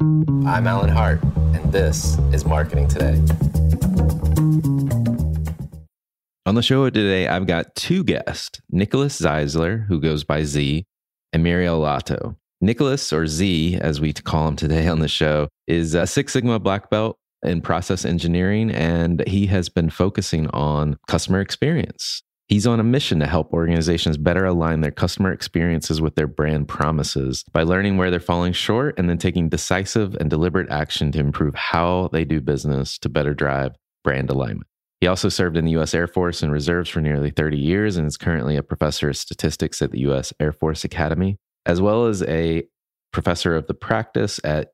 I'm Alan Hart, and this is Marketing Today. On the show today, I've got two guests Nicholas Zeisler, who goes by Z, and Muriel Lotto. Nicholas, or Z, as we call him today on the show, is a Six Sigma black belt in process engineering, and he has been focusing on customer experience. He's on a mission to help organizations better align their customer experiences with their brand promises by learning where they're falling short and then taking decisive and deliberate action to improve how they do business to better drive brand alignment. He also served in the U.S. Air Force and reserves for nearly 30 years and is currently a professor of statistics at the U.S. Air Force Academy as well as a professor of the practice at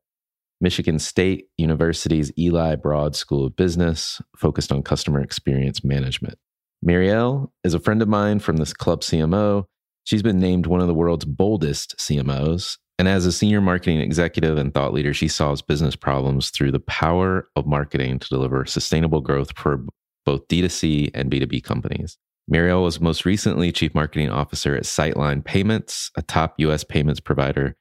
Michigan State University's Eli Broad School of Business, focused on customer experience management. Muriel is a friend of mine from this club CMO. She's been named one of the world's boldest CMOs. And as a senior marketing executive and thought leader, she solves business problems through the power of marketing to deliver sustainable growth for both D2C and B2B companies. Muriel was most recently Chief Marketing Officer at Sightline Payments, a top US payments provider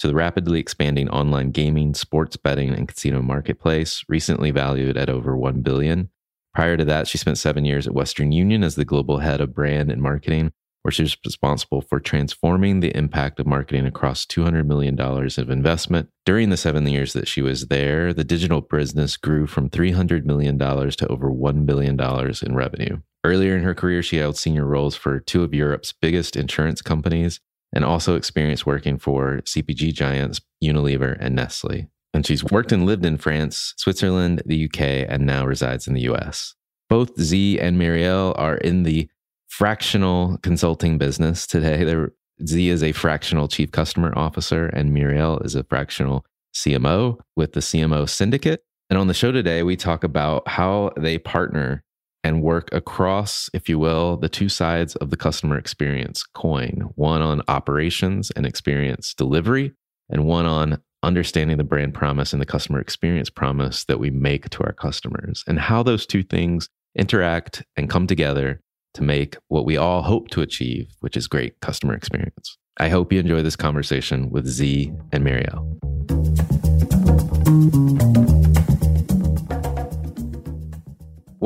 to the rapidly expanding online gaming, sports betting, and casino marketplace, recently valued at over 1 billion. Prior to that, she spent 7 years at Western Union as the global head of brand and marketing, where she was responsible for transforming the impact of marketing across $200 million of investment. During the 7 years that she was there, the digital business grew from $300 million to over $1 billion in revenue. Earlier in her career, she held senior roles for two of Europe's biggest insurance companies and also experienced working for CPG giants Unilever and Nestle. And she's worked and lived in France, Switzerland, the UK, and now resides in the US. Both Z and Muriel are in the fractional consulting business today. They're, Z is a fractional chief customer officer, and Muriel is a fractional CMO with the CMO syndicate. And on the show today, we talk about how they partner and work across, if you will, the two sides of the customer experience coin one on operations and experience delivery, and one on understanding the brand promise and the customer experience promise that we make to our customers, and how those two things interact and come together to make what we all hope to achieve, which is great customer experience. I hope you enjoy this conversation with Z and Muriel.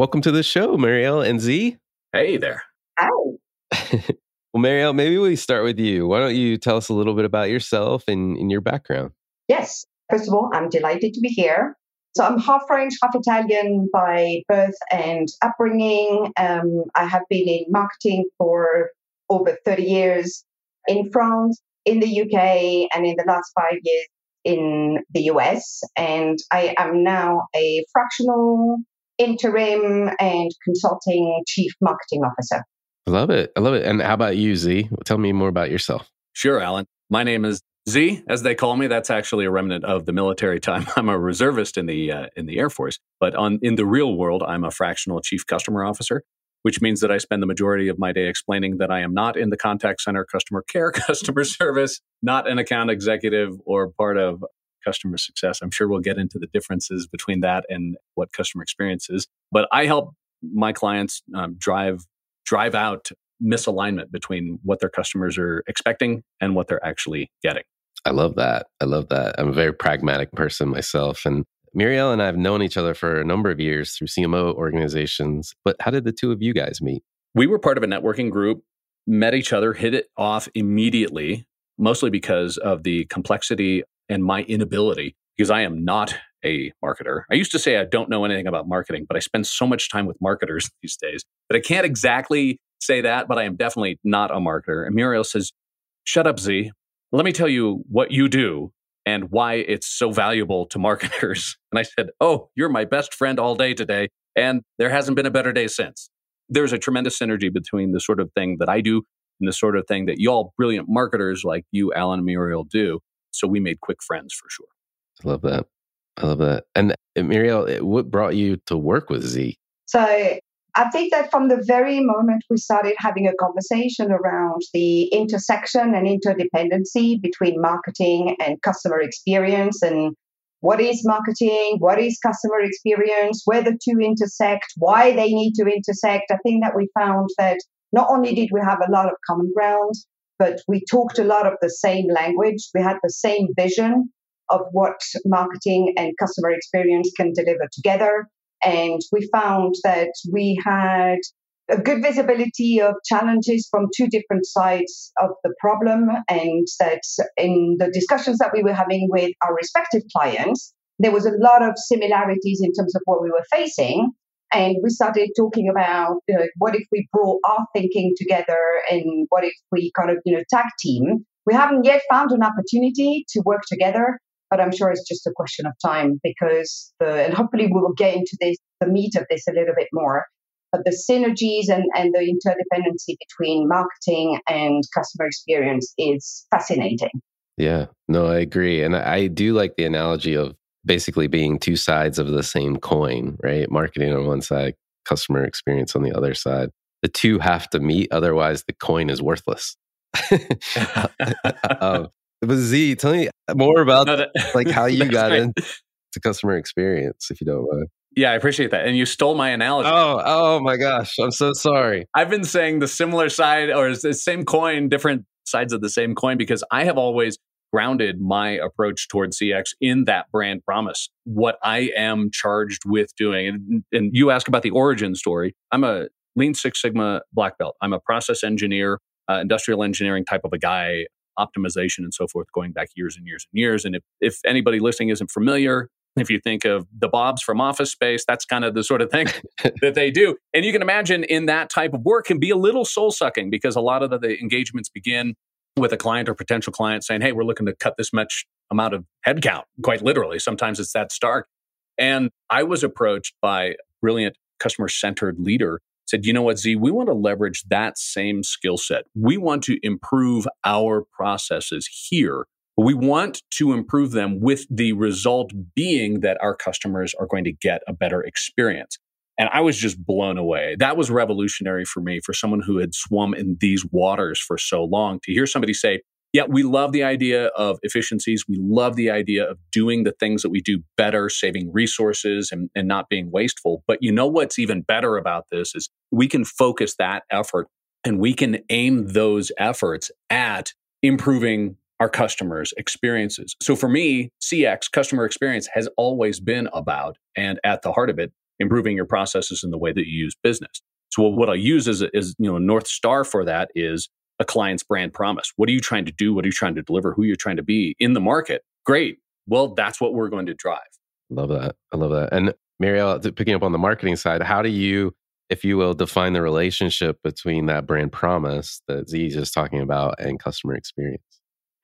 welcome to the show, Marielle and Z. Hey there. Hi. well, Marielle, maybe we start with you. Why don't you tell us a little bit about yourself and, and your background? Yes. First of all, I'm delighted to be here. So I'm half French, half Italian by birth and upbringing. Um, I have been in marketing for over 30 years in France, in the UK, and in the last five years in the US. And I am now a fractional interim and consulting chief marketing officer. I love it. I love it. And how about you, Z? Tell me more about yourself. Sure, Alan. My name is Z, as they call me, that's actually a remnant of the military time. I'm a reservist in the uh, in the Air Force, but on in the real world, I'm a fractional chief customer officer, which means that I spend the majority of my day explaining that I am not in the contact center, customer care, customer service, not an account executive or part of customer success. I'm sure we'll get into the differences between that and what customer experience is, but I help my clients um, drive drive out misalignment between what their customers are expecting and what they're actually getting. I love that. I love that. I'm a very pragmatic person myself. And Muriel and I have known each other for a number of years through CMO organizations. But how did the two of you guys meet? We were part of a networking group, met each other, hit it off immediately, mostly because of the complexity and my inability, because I am not a marketer. I used to say I don't know anything about marketing, but I spend so much time with marketers these days that I can't exactly say that, but I am definitely not a marketer. And Muriel says, Shut up, Z. Let me tell you what you do and why it's so valuable to marketers. And I said, Oh, you're my best friend all day today. And there hasn't been a better day since. There's a tremendous synergy between the sort of thing that I do and the sort of thing that y'all brilliant marketers like you, Alan and Muriel, do. So we made quick friends for sure. I love that. I love that. And eh, Muriel, eh, what brought you to work with Z? So I think that from the very moment we started having a conversation around the intersection and interdependency between marketing and customer experience and what is marketing, what is customer experience, where the two intersect, why they need to intersect, I think that we found that not only did we have a lot of common ground, but we talked a lot of the same language. We had the same vision of what marketing and customer experience can deliver together. And we found that we had a good visibility of challenges from two different sides of the problem, and that in the discussions that we were having with our respective clients, there was a lot of similarities in terms of what we were facing. And we started talking about you know, what if we brought our thinking together and what if we kind of you know tag team. We haven't yet found an opportunity to work together, but I'm sure it's just a question of time because the, and hopefully we will get into this, the meat of this a little bit more. But the synergies and, and the interdependency between marketing and customer experience is fascinating. Yeah, no, I agree. And I do like the analogy of basically being two sides of the same coin, right? Marketing on one side, customer experience on the other side. The two have to meet, otherwise, the coin is worthless. Uh, uh, uh, um, but Z, tell me more about no, that, like how you got great. into customer experience, if you don't mind. Yeah, I appreciate that. And you stole my analogy. Oh, oh my gosh. I'm so sorry. I've been saying the similar side or the same coin, different sides of the same coin, because I have always grounded my approach towards CX in that brand promise, what I am charged with doing. And, and you ask about the origin story. I'm a Lean Six Sigma black belt. I'm a process engineer, uh, industrial engineering type of a guy optimization and so forth going back years and years and years. And if, if anybody listening isn't familiar, if you think of the Bobs from Office Space, that's kind of the sort of thing that they do. And you can imagine in that type of work can be a little soul sucking because a lot of the, the engagements begin with a client or potential client saying, Hey, we're looking to cut this much amount of headcount, quite literally. Sometimes it's that stark. And I was approached by a brilliant customer centered leader said, you know what, Z, we want to leverage that same skill set. We want to improve our processes here. We want to improve them with the result being that our customers are going to get a better experience. And I was just blown away. That was revolutionary for me, for someone who had swum in these waters for so long, to hear somebody say, yeah, we love the idea of efficiencies. We love the idea of doing the things that we do better, saving resources and, and not being wasteful. But you know what's even better about this is we can focus that effort and we can aim those efforts at improving our customers' experiences. So for me, CX, customer experience, has always been about and at the heart of it improving your processes in the way that you use business. So what I'll use as, is you know, North Star for that is a client's brand promise. What are you trying to do? What are you trying to deliver? Who you're trying to be in the market? Great. Well, that's what we're going to drive. Love that. I love that. And Marielle, picking up on the marketing side, how do you, if you will, define the relationship between that brand promise that Z is just talking about and customer experience?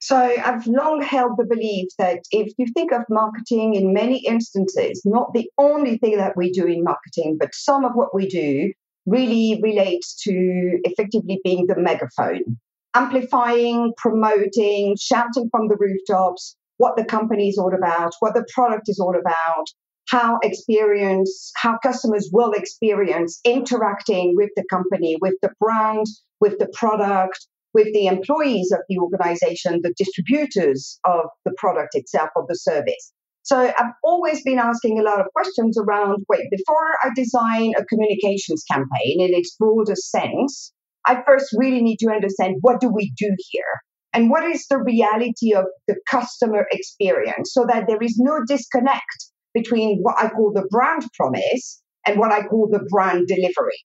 So I've long held the belief that if you think of marketing in many instances, not the only thing that we do in marketing, but some of what we do really relates to effectively being the megaphone, amplifying, promoting, shouting from the rooftops what the company is all about, what the product is all about, how experience, how customers will experience interacting with the company, with the brand, with the product, with the employees of the organization, the distributors of the product itself or the service. So I've always been asking a lot of questions around wait, before I design a communications campaign in its broadest sense, I first really need to understand what do we do here? And what is the reality of the customer experience so that there is no disconnect between what I call the brand promise and what I call the brand delivery.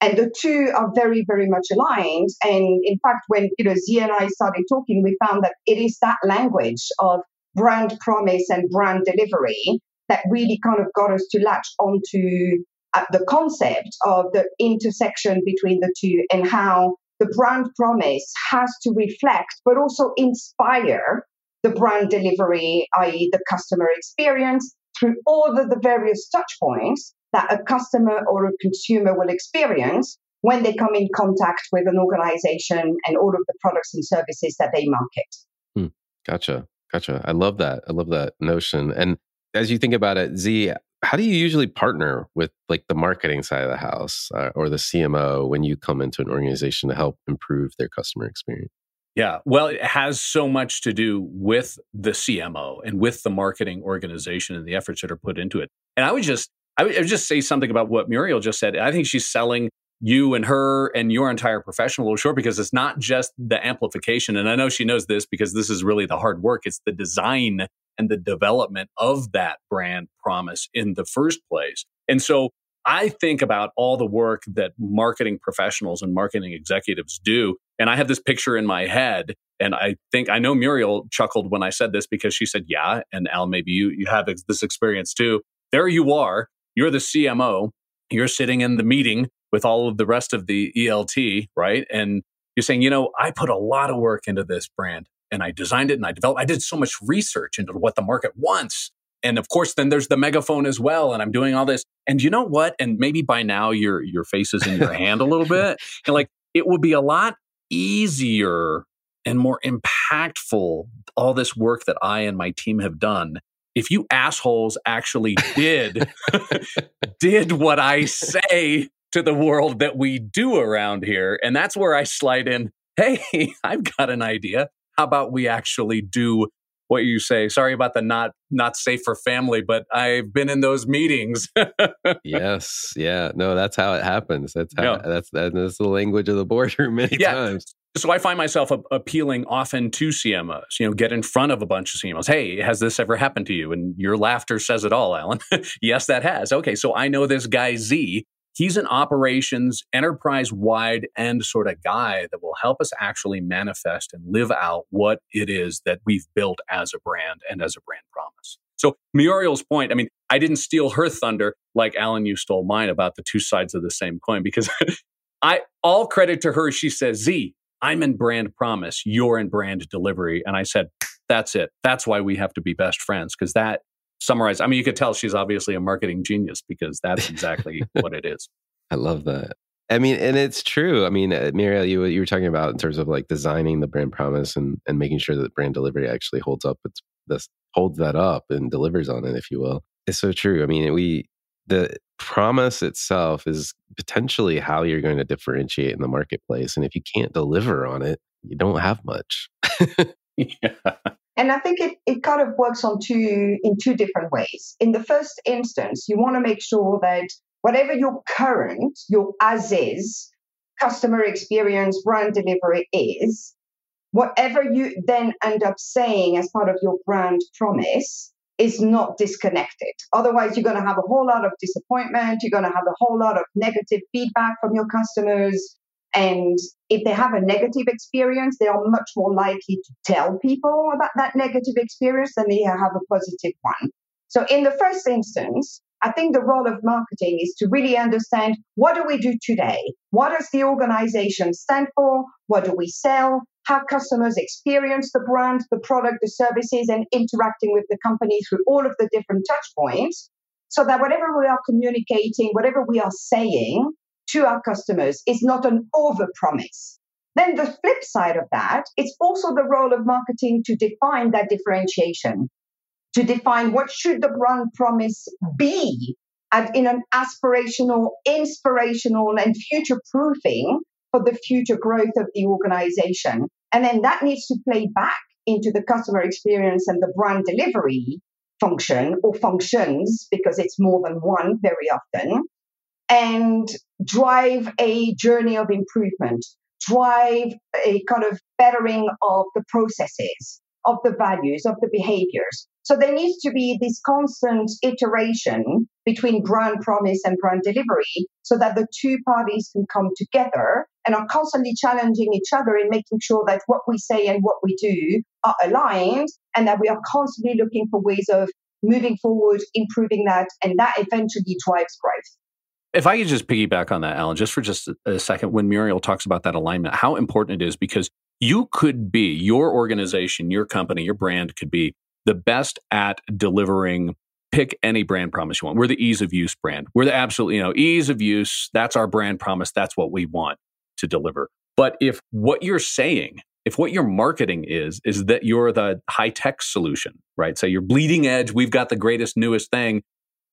And the two are very, very much aligned. And in fact, when you know Z and I started talking, we found that it is that language of brand promise and brand delivery that really kind of got us to latch onto uh, the concept of the intersection between the two and how the brand promise has to reflect but also inspire the brand delivery, i.e., the customer experience, through all of the various touch points that a customer or a consumer will experience when they come in contact with an organization and all of the products and services that they market. Hmm. Gotcha. Gotcha. I love that. I love that notion. And as you think about it, Z, how do you usually partner with like the marketing side of the house uh, or the CMO when you come into an organization to help improve their customer experience? Yeah, well, it has so much to do with the CMO and with the marketing organization and the efforts that are put into it. And I would just, I would just say something about what Muriel just said. I think she's selling you and her and your entire profession a little short because it's not just the amplification. And I know she knows this because this is really the hard work. It's the design and the development of that brand promise in the first place. And so I think about all the work that marketing professionals and marketing executives do. And I have this picture in my head. And I think I know Muriel chuckled when I said this because she said, Yeah. And Al, maybe you, you have this experience too. There you are. You're the CMO. You're sitting in the meeting with all of the rest of the ELT, right? And you're saying, you know, I put a lot of work into this brand and I designed it and I developed, I did so much research into what the market wants. And of course, then there's the megaphone as well. And I'm doing all this. And you know what? And maybe by now your your face is in your hand a little bit. And like it would be a lot easier and more impactful, all this work that I and my team have done if you assholes actually did did what I say to the world that we do around here. And that's where I slide in, hey, I've got an idea. How about we actually do what you say? Sorry about the not not safe for family, but I've been in those meetings. yes, yeah, no, that's how it happens. That's how yeah. that's that's the language of the boardroom many yeah. times. So I find myself appealing often to CMOs. You know, get in front of a bunch of CMOs. Hey, has this ever happened to you? And your laughter says it all, Alan. yes, that has. Okay, so I know this guy Z he's an operations enterprise wide end sort of guy that will help us actually manifest and live out what it is that we've built as a brand and as a brand promise. So Muriel's point, I mean, I didn't steal her thunder like Alan, you stole mine about the two sides of the same coin because I all credit to her. She says, Z, I'm in brand promise, you're in brand delivery. And I said, that's it. That's why we have to be best friends because that summarize. I mean, you could tell she's obviously a marketing genius because that's exactly what it is. I love that. I mean, and it's true. I mean, uh, Muriel, you you were talking about in terms of like designing the brand promise and and making sure that brand delivery actually holds up. It's this holds that up and delivers on it, if you will. It's so true. I mean, we the promise itself is potentially how you're going to differentiate in the marketplace, and if you can't deliver on it, you don't have much. yeah. And I think it, it kind of works on two in two different ways. In the first instance, you want to make sure that whatever your current, your as is customer experience brand delivery is, whatever you then end up saying as part of your brand promise is not disconnected. Otherwise, you're going to have a whole lot of disappointment. You're going to have a whole lot of negative feedback from your customers. And if they have a negative experience, they are much more likely to tell people about that negative experience than they have a positive one. So, in the first instance, I think the role of marketing is to really understand what do we do today? What does the organization stand for? What do we sell? How customers experience the brand, the product, the services, and interacting with the company through all of the different touch points so that whatever we are communicating, whatever we are saying to our customers is not an overpromise. Then the flip side of that, it's also the role of marketing to define that differentiation, to define what should the brand promise be at, in an aspirational, inspirational, and future proofing for the future growth of the organization. And then that needs to play back into the customer experience and the brand delivery function or functions because it's more than one very often and drive a journey of improvement, drive a kind of bettering of the processes, of the values, of the behaviors. So there needs to be this constant iteration between brand promise and brand delivery so that the two parties can come together and are constantly challenging each other in making sure that what we say and what we do are aligned and that we are constantly looking for ways of moving forward, improving that, and that eventually drives growth. If I could just piggyback on that, Alan, just for just a second, when Muriel talks about that alignment, how important it is because you could be, your organization, your company, your brand could be the best at delivering pick any brand promise you want. We're the ease of use brand. We're the absolute, you know, ease of use. That's our brand promise. That's what we want to deliver. But if what you're saying, if what your marketing is, is that you're the high tech solution, right? So you're bleeding edge. We've got the greatest, newest thing.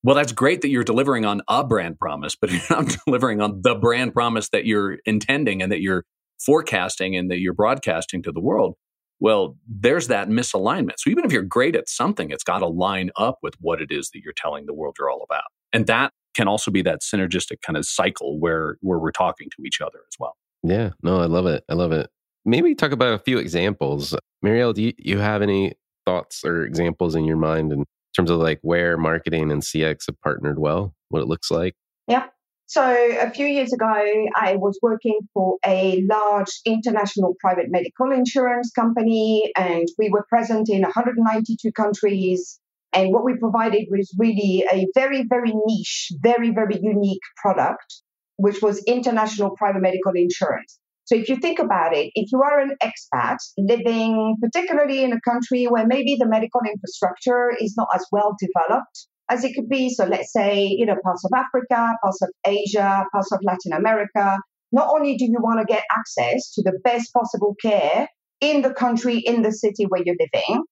Well, that's great that you're delivering on a brand promise, but you're not delivering on the brand promise that you're intending and that you're forecasting and that you're broadcasting to the world. Well, there's that misalignment. So even if you're great at something, it's got to line up with what it is that you're telling the world you're all about. And that can also be that synergistic kind of cycle where where we're talking to each other as well. Yeah, no, I love it. I love it. Maybe talk about a few examples. Marielle, do you, you have any thoughts or examples in your mind in terms of like where marketing and CX have partnered well, what it looks like? Yeah. So a few years ago, I was working for a large international private medical insurance company, and we were present in 192 countries. And what we provided was really a very, very niche, very, very unique product, which was international private medical insurance. So if you think about it, if you are an expat living particularly in a country where maybe the medical infrastructure is not as well developed as it could be. So let's say, you know, parts of Africa, parts of Asia, parts of Latin America. Not only do you want to get access to the best possible care in the country, in the city where you're living,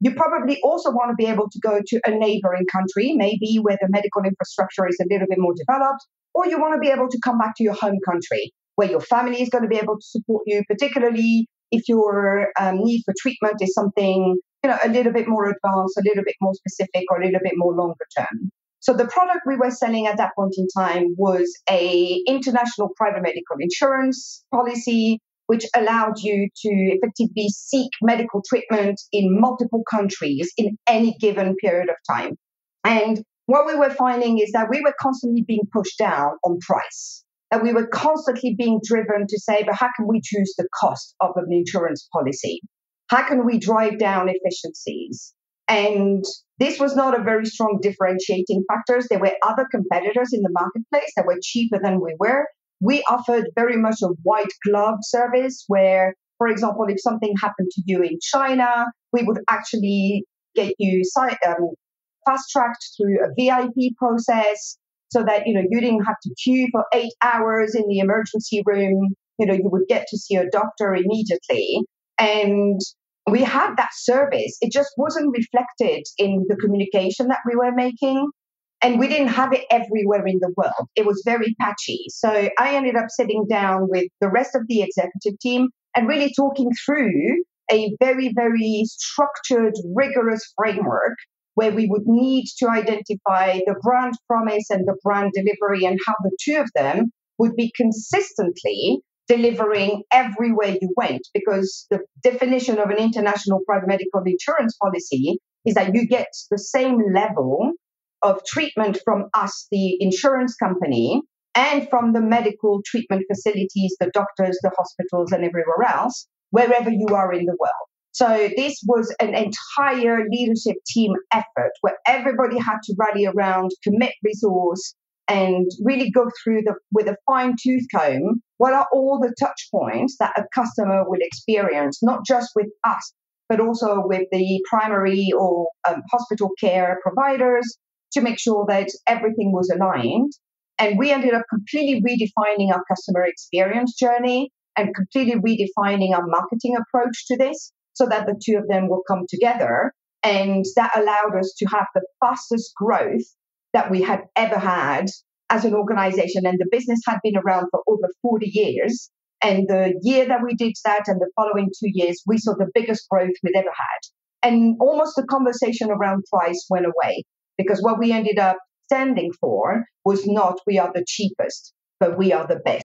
you probably also want to be able to go to a neighboring country, maybe where the medical infrastructure is a little bit more developed, or you want to be able to come back to your home country where your family is going to be able to support you, particularly if your um, need for treatment is something you know, a little bit more advanced, a little bit more specific, or a little bit more longer term. So the product we were selling at that point in time was a international private medical insurance policy, which allowed you to effectively seek medical treatment in multiple countries in any given period of time. And what we were finding is that we were constantly being pushed down on price. That we were constantly being driven to say, but how can we choose the cost of an insurance policy? How can we drive down efficiencies? And this was not a very strong differentiating factors. There were other competitors in the marketplace that were cheaper than we were. We offered very much a white glove service where, for example, if something happened to you in China, we would actually get you um, fast tracked through a VIP process so that you know you didn't have to queue for eight hours in the emergency room. You know, you would get to see a doctor immediately. And we had that service. It just wasn't reflected in the communication that we were making. And we didn't have it everywhere in the world. It was very patchy. So I ended up sitting down with the rest of the executive team and really talking through a very, very structured, rigorous framework where we would need to identify the brand promise and the brand delivery and how the two of them would be consistently delivering everywhere you went because the definition of an international private medical insurance policy is that you get the same level of treatment from us, the insurance company, and from the medical treatment facilities, the doctors, the hospitals, and everywhere else, wherever you are in the world. So this was an entire leadership team effort where everybody had to rally around, commit resource, and really go through the with a fine tooth comb what are all the touch points that a customer will experience, not just with us, but also with the primary or um, hospital care providers to make sure that everything was aligned. And we ended up completely redefining our customer experience journey and completely redefining our marketing approach to this so that the two of them will come together. And that allowed us to have the fastest growth that we had ever had as an organization. And the business had been around for over 40 years. And the year that we did that and the following two years, we saw the biggest growth we'd ever had. And almost the conversation around price went away because what we ended up standing for was not we are the cheapest, but we are the best.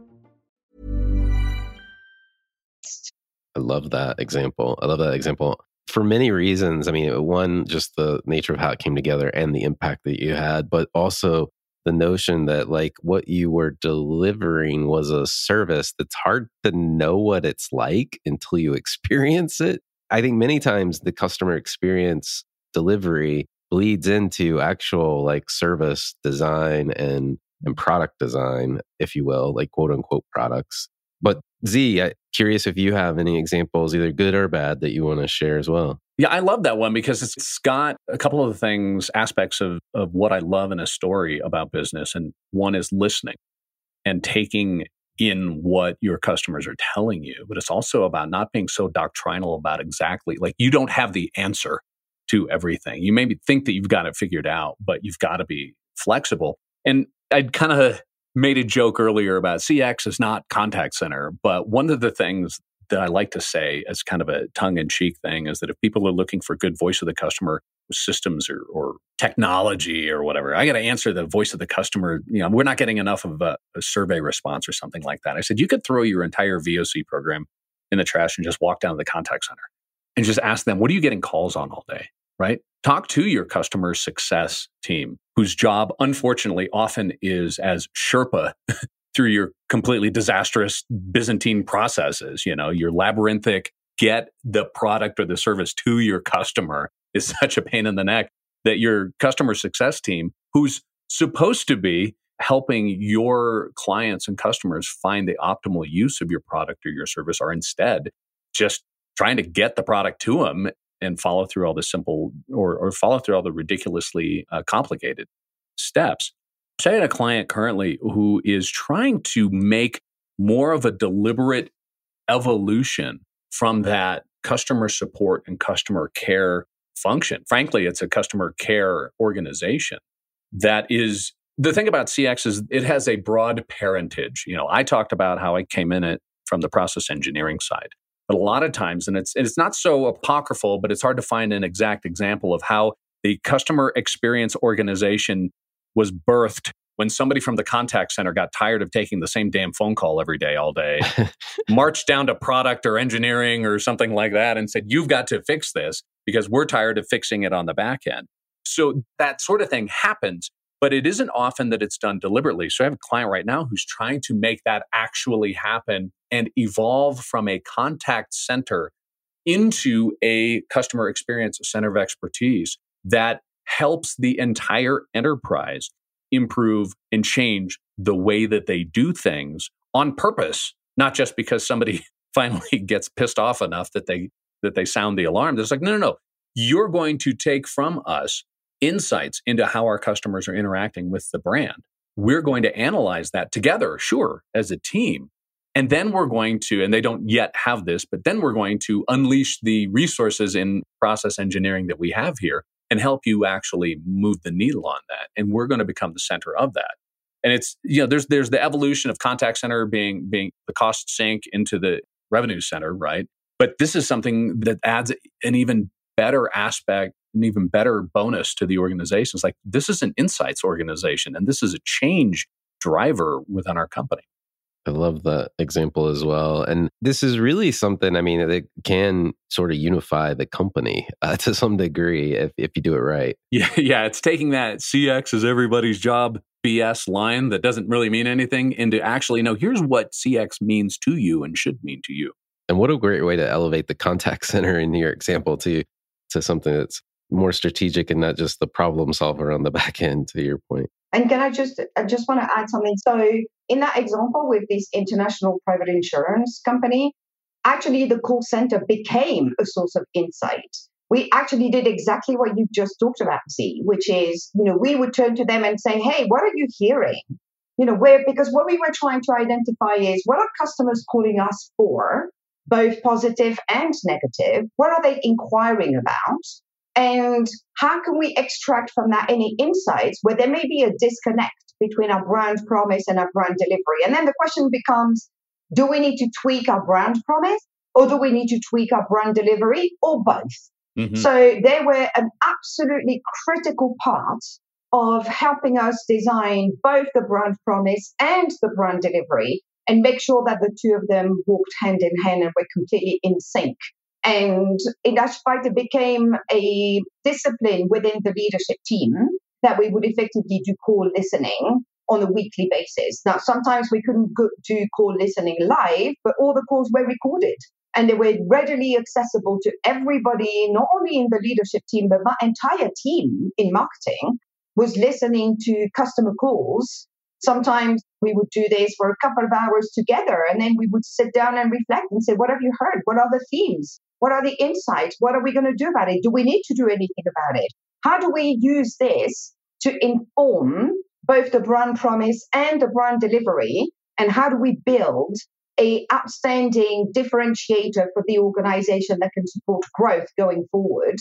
I love that example. I love that example for many reasons. I mean, uh, one, just the nature of how it came together and the impact that you had, but also the notion that like what you were delivering was a service that's hard to know what it's like until you experience it. I think many times the customer experience delivery bleeds into actual like service design and and product design, if you will, like quote unquote products. But Z, I, curious if you have any examples, either good or bad, that you want to share as well. Yeah, I love that one because it's got a couple of things, aspects of, of what I love in a story about business. And one is listening and taking in what your customers are telling you. But it's also about not being so doctrinal about exactly, like you don't have the answer to everything. You maybe think that you've got it figured out, but you've got to be flexible. And I'd kind of made a joke earlier about CX is not contact center, but one of the things that I like to say as kind of a tongue in cheek thing is that if people are looking for good voice of the customer systems or, or technology or whatever, I got to answer the voice of the customer. You know, we're not getting enough of a, a survey response or something like that. I said, you could throw your entire VOC program in the trash and just walk down to the contact center and just ask them, what are you getting calls on all day? Right? Talk to your customer success team, whose job, unfortunately, often is as Sherpa through your completely disastrous Byzantine processes. You know, your labyrinthic get the product or the service to your customer is such a pain in the neck that your customer success team, who's supposed to be helping your clients and customers find the optimal use of your product or your service, are instead just trying to get the product to them and follow through all the simple or, or follow through all the ridiculously uh, complicated steps. Say I had a client currently who is trying to make more of a deliberate evolution from that customer support and customer care function. Frankly, it's a customer care organization that is the thing about CX is it has a broad parentage. You know, I talked about how I came in it from the process engineering side. But a lot of times, and it's it's not so apocryphal, but it's hard to find an exact example of how the customer experience organization was birthed when somebody from the contact center got tired of taking the same damn phone call every day all day, marched down to product or engineering or something like that and said, You've got to fix this because we're tired of fixing it on the back end. So that sort of thing happens but it isn't often that it's done deliberately. So I have a client right now who's trying to make that actually happen and evolve from a contact center into a customer experience center of expertise that helps the entire enterprise improve and change the way that they do things on purpose, not just because somebody finally gets pissed off enough that they that they sound the alarm. It's like, no, no, no. You're going to take from us insights into how our customers are interacting with the brand. We're going to analyze that together, sure, as a team. And then we're going to, and they don't yet have this, but then we're going to unleash the resources in process engineering that we have here and help you actually move the needle on that. And we're going to become the center of that. And it's, you know, there's there's the evolution of contact center being being the cost sink into the revenue center, right? But this is something that adds an even better aspect, an even better bonus to the organization. It's like this is an insights organization and this is a change driver within our company. I love the example as well. And this is really something, I mean, that can sort of unify the company uh, to some degree if, if you do it right. Yeah, yeah. It's taking that CX is everybody's job BS line that doesn't really mean anything into actually, no, here's what CX means to you and should mean to you. And what a great way to elevate the contact center in your example to, to something that's more strategic and not just the problem solver on the back end, to your. And can I just I just want to add something? So in that example with this international private insurance company, actually the call center became a source of insight. We actually did exactly what you just talked about, Z, which is, you know, we would turn to them and say, hey, what are you hearing? You know, where because what we were trying to identify is what are customers calling us for, both positive and negative? What are they inquiring about? And how can we extract from that any insights where there may be a disconnect between our brand promise and our brand delivery? And then the question becomes do we need to tweak our brand promise or do we need to tweak our brand delivery or both? Mm-hmm. So they were an absolutely critical part of helping us design both the brand promise and the brand delivery and make sure that the two of them walked hand in hand and were completely in sync. And in that fact, it became a discipline within the leadership team that we would effectively do call listening on a weekly basis. Now, sometimes we couldn't do call listening live, but all the calls were recorded and they were readily accessible to everybody, not only in the leadership team, but my entire team in marketing was listening to customer calls. Sometimes we would do this for a couple of hours together, and then we would sit down and reflect and say, What have you heard? What are the themes? What are the insights? What are we going to do about it? Do we need to do anything about it? How do we use this to inform both the brand promise and the brand delivery? And how do we build a outstanding differentiator for the organization that can support growth going forward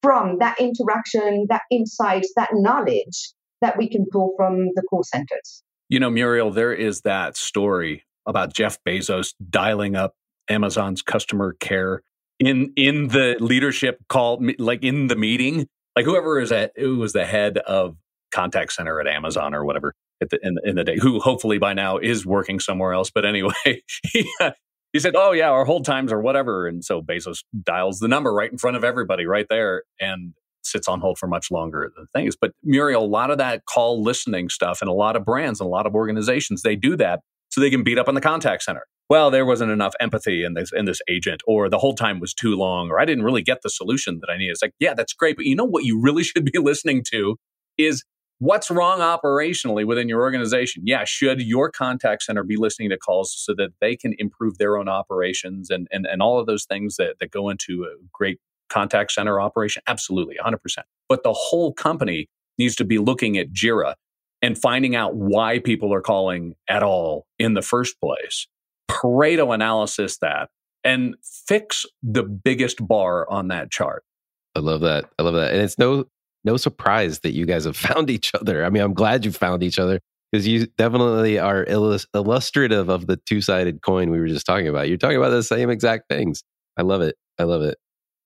from that interaction, that insights, that knowledge that we can pull from the call centers? You know, Muriel, there is that story about Jeff Bezos dialing up Amazon's customer care in in the leadership call, like in the meeting, like whoever is at who was the head of contact center at Amazon or whatever at the, in, in the day, who hopefully by now is working somewhere else. But anyway, he, uh, he said, "Oh yeah, our hold times or whatever," and so Bezos dials the number right in front of everybody, right there, and sits on hold for much longer than things. But Muriel, a lot of that call listening stuff, and a lot of brands and a lot of organizations, they do that so they can beat up on the contact center well, there wasn't enough empathy in this in this agent, or the whole time was too long, or I didn't really get the solution that I needed. It's like, yeah, that's great, but you know what you really should be listening to is what's wrong operationally within your organization. Yeah, should your contact center be listening to calls so that they can improve their own operations and and, and all of those things that, that go into a great contact center operation? Absolutely, 100%. But the whole company needs to be looking at JIRA and finding out why people are calling at all in the first place Pareto analysis that and fix the biggest bar on that chart. I love that. I love that. And it's no no surprise that you guys have found each other. I mean, I'm glad you found each other because you definitely are illus- illustrative of the two-sided coin we were just talking about. You're talking about the same exact things. I love it. I love it.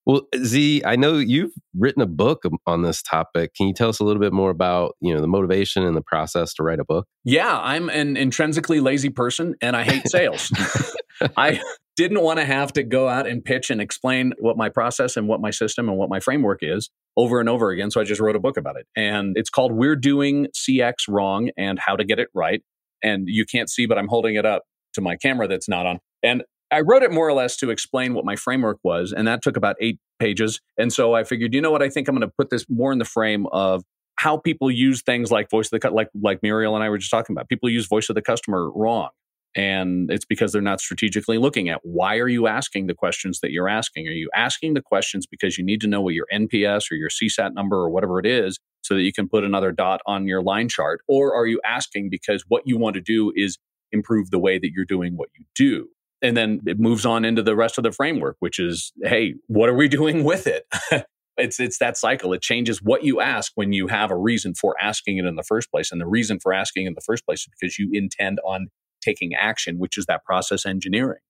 Well, Z, I know you've written a book on this topic. Can you tell us a little bit more about, you know, the motivation and the process to write a book? Yeah, I'm an intrinsically lazy person and I hate sales. I didn't want to have to go out and pitch and explain what my process and what my system and what my framework is over and over again. So I just wrote a book about it. And it's called We're Doing CX Wrong and How to Get It Right. And you can't see, but I'm holding it up to my camera that's not on. And I wrote it more or less to explain what my framework was, and that took about eight pages. And so I figured, you know what? I think I'm going to put this more in the frame of how people use things like voice of the like like Muriel and I were just talking about. People use voice of the customer wrong. And it's because they're not strategically looking at why are you asking the questions that you're asking? Are you asking the questions because you need to know what your NPS or your CSAT number or whatever it is so that you can put another dot on your line chart? Or are you asking because what you want to do is improve the way that you're doing what you do? And then it moves on into the rest of the framework, which is, hey, what are we doing with it? it's it's that cycle. It changes what you ask when you have a reason for asking it in the first place. And the reason for asking in the first place is because you intend on taking action, which is that process engineering.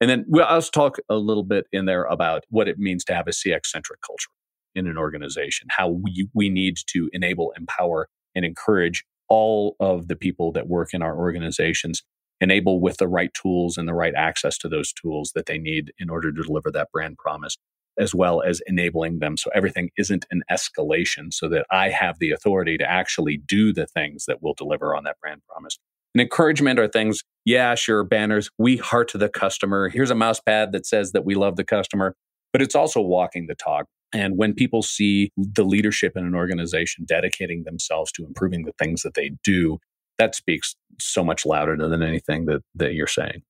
And then we'll also talk a little bit in there about what it means to have a CX centric culture in an organization, how we, we need to enable, empower, and encourage all of the people that work in our organizations enable with the right tools and the right access to those tools that they need in order to deliver that brand promise, as well as enabling them so everything isn't an escalation, so that I have the authority to actually do the things that will deliver on that brand promise. And encouragement are things, yeah, sure, banners, we heart the customer. Here's a mouse pad that says that we love the customer, but it's also walking the talk. And when people see the leadership in an organization dedicating themselves to improving the things that they do, that speaks so much louder than anything that, that you're saying.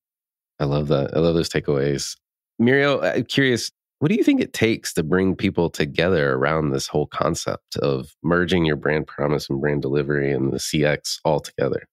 I love that. I love those takeaways. Muriel, I'm curious, what do you think it takes to bring people together around this whole concept of merging your brand promise and brand delivery and the CX all together?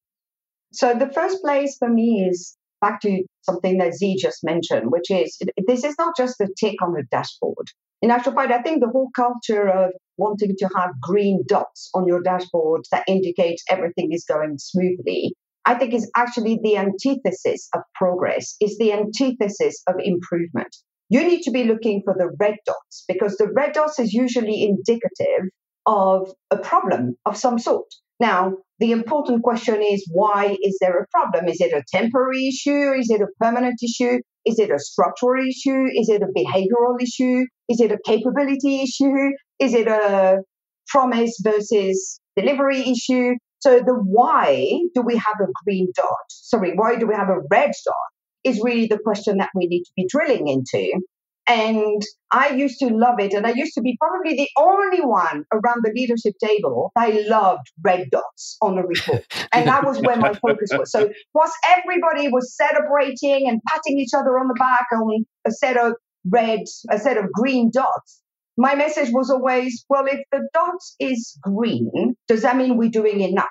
So, the first place for me is back to something that Z just mentioned, which is this is not just a tick on a dashboard. In actual fact, I think the whole culture of wanting to have green dots on your dashboard that indicates everything is going smoothly, I think is actually the antithesis of progress, is the antithesis of improvement. You need to be looking for the red dots because the red dots is usually indicative of a problem of some sort. Now, the important question is why is there a problem? Is it a temporary issue? Is it a permanent issue? Is it a structural issue? Is it a behavioral issue? Is it a capability issue? Is it a promise versus delivery issue? So the why do we have a green dot? Sorry, why do we have a red dot? Is really the question that we need to be drilling into. And I used to love it. And I used to be probably the only one around the leadership table. I loved red dots on the report. and that was where my focus was. So whilst everybody was celebrating and patting each other on the back on a set of red, a set of green dots, my message was always, well, if the dot is green, does that mean we're doing enough?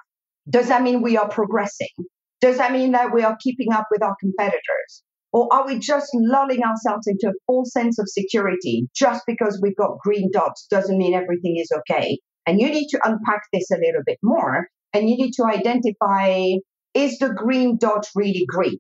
Does that mean we are progressing? Does that mean that we are keeping up with our competitors? Or are we just lulling ourselves into a false sense of security just because we've got green dots doesn't mean everything is okay? And you need to unpack this a little bit more and you need to identify is the green dot really green?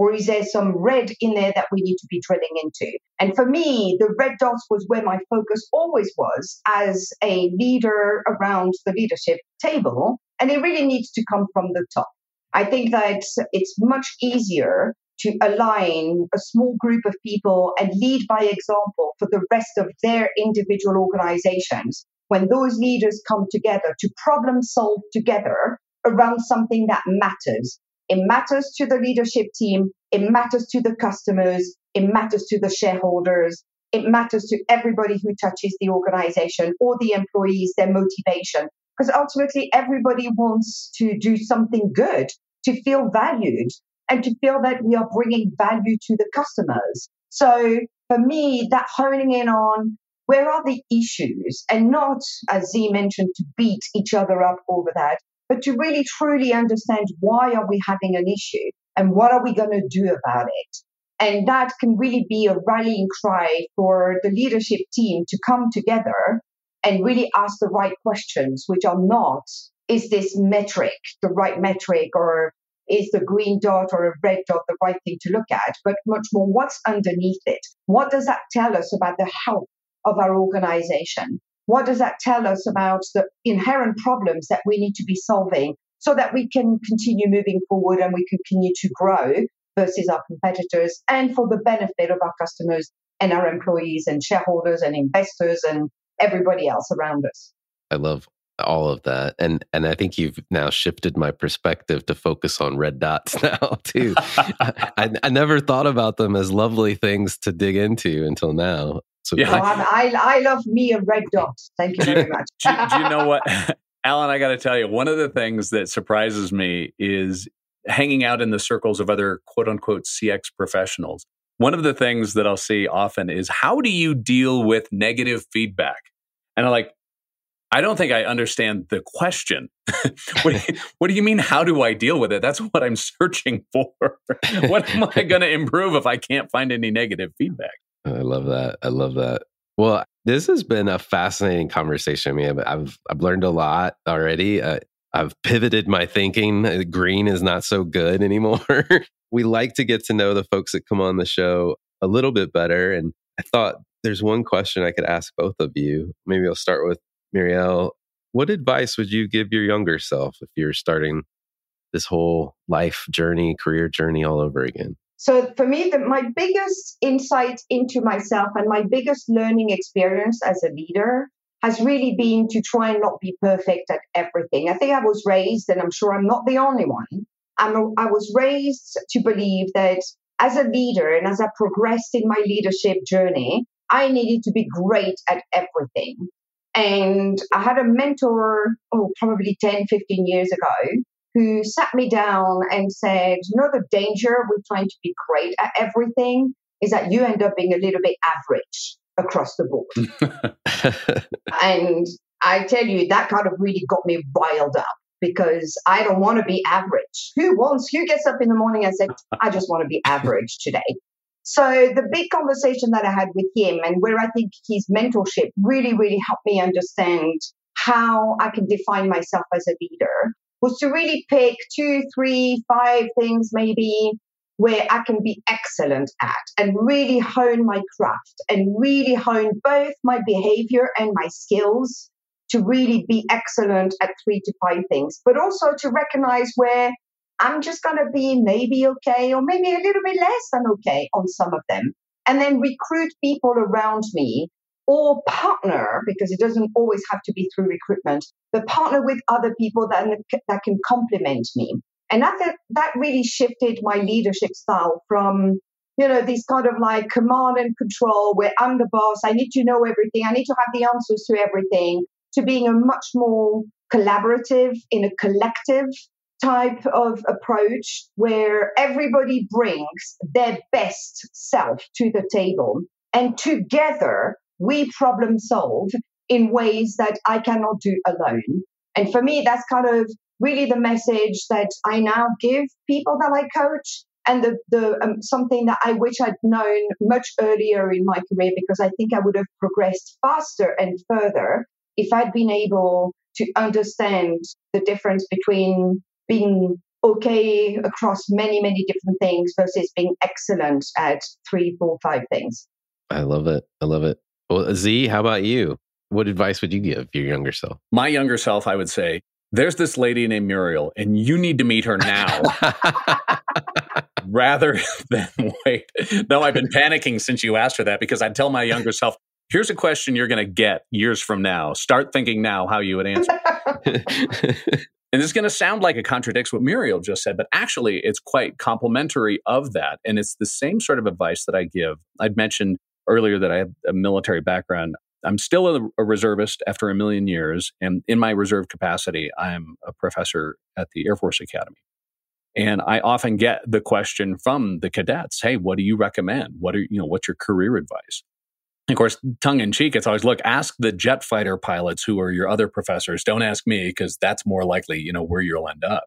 Or is there some red in there that we need to be drilling into? And for me, the red dots was where my focus always was as a leader around the leadership table. And it really needs to come from the top. I think that it's much easier to align a small group of people and lead by example for the rest of their individual organizations when those leaders come together to problem solve together around something that matters. It matters to the leadership team, it matters to the customers, it matters to the shareholders, it matters to everybody who touches the organization or the employees, their motivation. Because ultimately, everybody wants to do something good, to feel valued, and to feel that we are bringing value to the customers. So for me, that honing in on where are the issues and not, as Z mentioned, to beat each other up over that, but to really truly understand why are we having an issue and what are we going to do about it. And that can really be a rallying cry for the leadership team to come together and really ask the right questions, which are not, is this metric the right metric or is the green dot or a red dot the right thing to look at, but much more what's underneath it. What does that tell us about the health of our organization? What does that tell us about the inherent problems that we need to be solving so that we can continue moving forward and we continue to grow versus our competitors and for the benefit of our customers and our employees and shareholders and investors and everybody else around us? I love all of that. And and I think you've now shifted my perspective to focus on red dots now too. I, I, never thought about them as lovely things to dig into until now. So yeah. I, I love me a red dot. Thank you very much. do, do you know what, Alan? I got to tell you, one of the things that surprises me is hanging out in the circles of other quote unquote CX professionals. One of the things that I'll see often is how do you deal with negative feedback? And I'm like, I don't think I understand the question. what, do you, what, do you, mean? How do I deal with it? That's what I'm searching for. what am I going to improve if I can't find any negative feedback? I love that. I love that. Well, this has been a fascinating conversation. I mean, I've I've learned a lot already. Uh, I've pivoted my thinking. Uh, green is not so good anymore. we like to get to know the folks that come on the show a little bit better, and I thought there's one question I could ask both of you. Maybe I'll start with Muriel, what advice would you give your younger self if you're starting this whole life journey, career journey all over again? So, for me, the, my biggest insight into myself and my biggest learning experience as a leader has really been to try and not be perfect at everything. I think I was raised, and I'm sure I'm not the only one. I'm a, I was raised to believe that as a leader and as I progressed in my leadership journey, I needed to be great at everything. And I had a mentor, oh, probably 10, 15 years ago, who sat me down and said, You know, the danger with trying to be great at everything is that you end up being a little bit average across the board. and I tell you, that kind of really got me riled up because I don't want to be average. Who wants, who gets up in the morning and said, I just want to be average today? So the big conversation that I had with him and where I think his mentorship really, really helped me understand how I can define myself as a leader was to really pick two, three, five things maybe where I can be excellent at and really hone my craft and really hone both my behavior and my skills to really be excellent at three to five things, but also to recognize where I'm just going to be maybe okay or maybe a little bit less than okay on some of them. And then recruit people around me or partner, because it doesn't always have to be through recruitment, but partner with other people that, that can complement me. And that, that really shifted my leadership style from, you know, this kind of like command and control where I'm the boss, I need to know everything, I need to have the answers to everything, to being a much more collaborative in a collective type of approach where everybody brings their best self to the table and together we problem solve in ways that I cannot do alone. And for me, that's kind of really the message that I now give people that I coach and the, the um, something that I wish I'd known much earlier in my career because I think I would have progressed faster and further if I'd been able to understand the difference between being okay across many, many different things versus being excellent at three, four, five things. I love it. I love it. Well, uh, Z, how about you? What advice would you give your younger self? My younger self, I would say, there's this lady named Muriel, and you need to meet her now rather than wait. No, I've been panicking since you asked her that because I'd tell my younger self, here's a question you're going to get years from now. Start thinking now how you would answer. And this is going to sound like it contradicts what Muriel just said, but actually it's quite complementary of that. And it's the same sort of advice that I give. I'd mentioned earlier that I have a military background. I'm still a, a reservist after a million years. And in my reserve capacity, I'm a professor at the Air Force Academy. And I often get the question from the cadets, hey, what do you recommend? What are, you know, what's your career advice? And of course, tongue in cheek, it's always look, ask the jet fighter pilots who are your other professors. Don't ask me because that's more likely, you know, where you'll end up.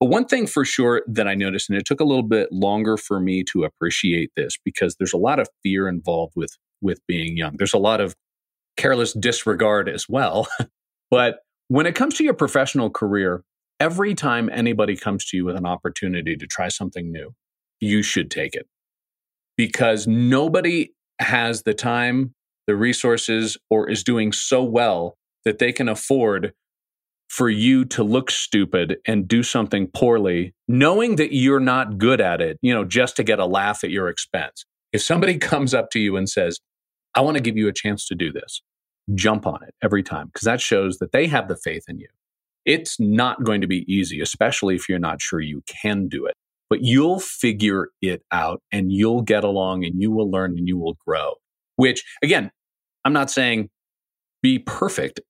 But one thing for sure that I noticed, and it took a little bit longer for me to appreciate this because there's a lot of fear involved with with being young. There's a lot of careless disregard as well. but when it comes to your professional career, every time anybody comes to you with an opportunity to try something new, you should take it. Because nobody has the time, the resources, or is doing so well that they can afford for you to look stupid and do something poorly, knowing that you're not good at it, you know, just to get a laugh at your expense. If somebody comes up to you and says, I want to give you a chance to do this, jump on it every time because that shows that they have the faith in you. It's not going to be easy, especially if you're not sure you can do it, but you'll figure it out and you'll get along and you will learn and you will grow. Which, again, I'm not saying be perfect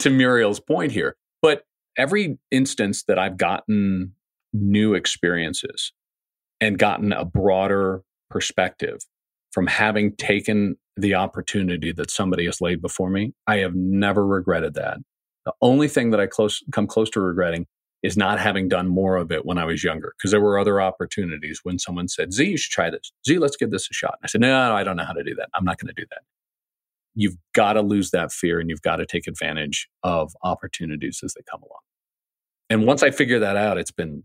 to Muriel's point here, but every instance that I've gotten new experiences and gotten a broader perspective from having taken the opportunity that somebody has laid before me, I have never regretted that. The only thing that I close come close to regretting is not having done more of it when I was younger, because there were other opportunities when someone said, Z, you should try this. Z, let's give this a shot. And I said, no, no, I don't know how to do that. I'm not going to do that. You've got to lose that fear and you've got to take advantage of opportunities as they come along. And once I figure that out, it's been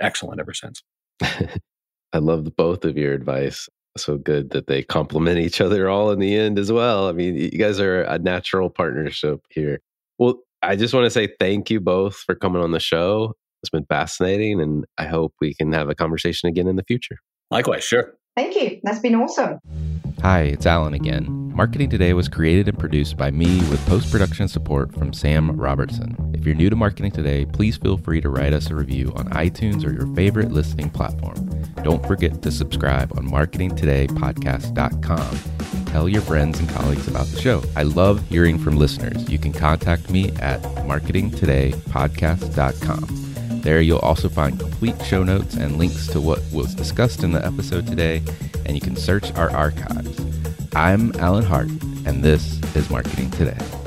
excellent ever since. I love both of your advice. So good that they complement each other all in the end as well. I mean, you guys are a natural partnership here. Well, I just want to say thank you both for coming on the show. It's been fascinating, and I hope we can have a conversation again in the future. Likewise, sure. Thank you. That's been awesome. Hi, it's Alan again. Marketing Today was created and produced by me with post production support from Sam Robertson. If you're new to Marketing Today, please feel free to write us a review on iTunes or your favorite listening platform. Don't forget to subscribe on marketingtodaypodcast.com. Tell your friends and colleagues about the show. I love hearing from listeners. You can contact me at marketingtodaypodcast.com. There you'll also find complete show notes and links to what was discussed in the episode today, and you can search our archives. I'm Alan Hart, and this is Marketing Today.